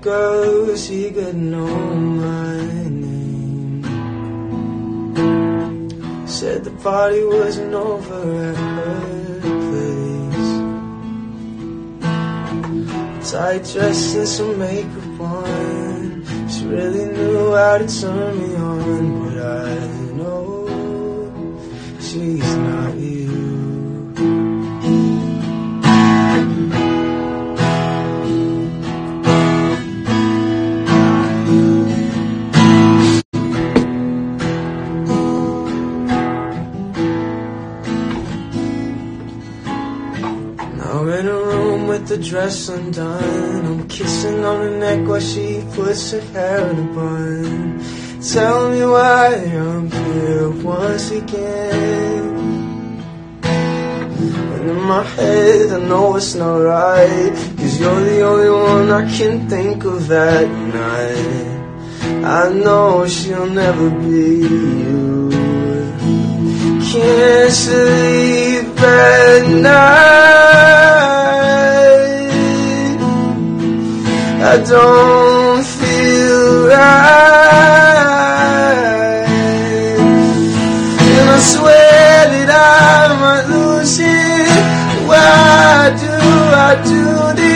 girl, she could know my name. Said the party wasn't over at her place. Tight dress and some makeup on. She really knew how to turn me on, but I Now in a room with the dress undone. I'm kissing on her neck while she puts her hair in a bun. Tell me why I'm here once again. And in my head I know it's not right Cause you're the only one I can think of that night. I know she'll never be you. Can't sleep I don't feel right. And I swear that I might lose it. Why do I do this?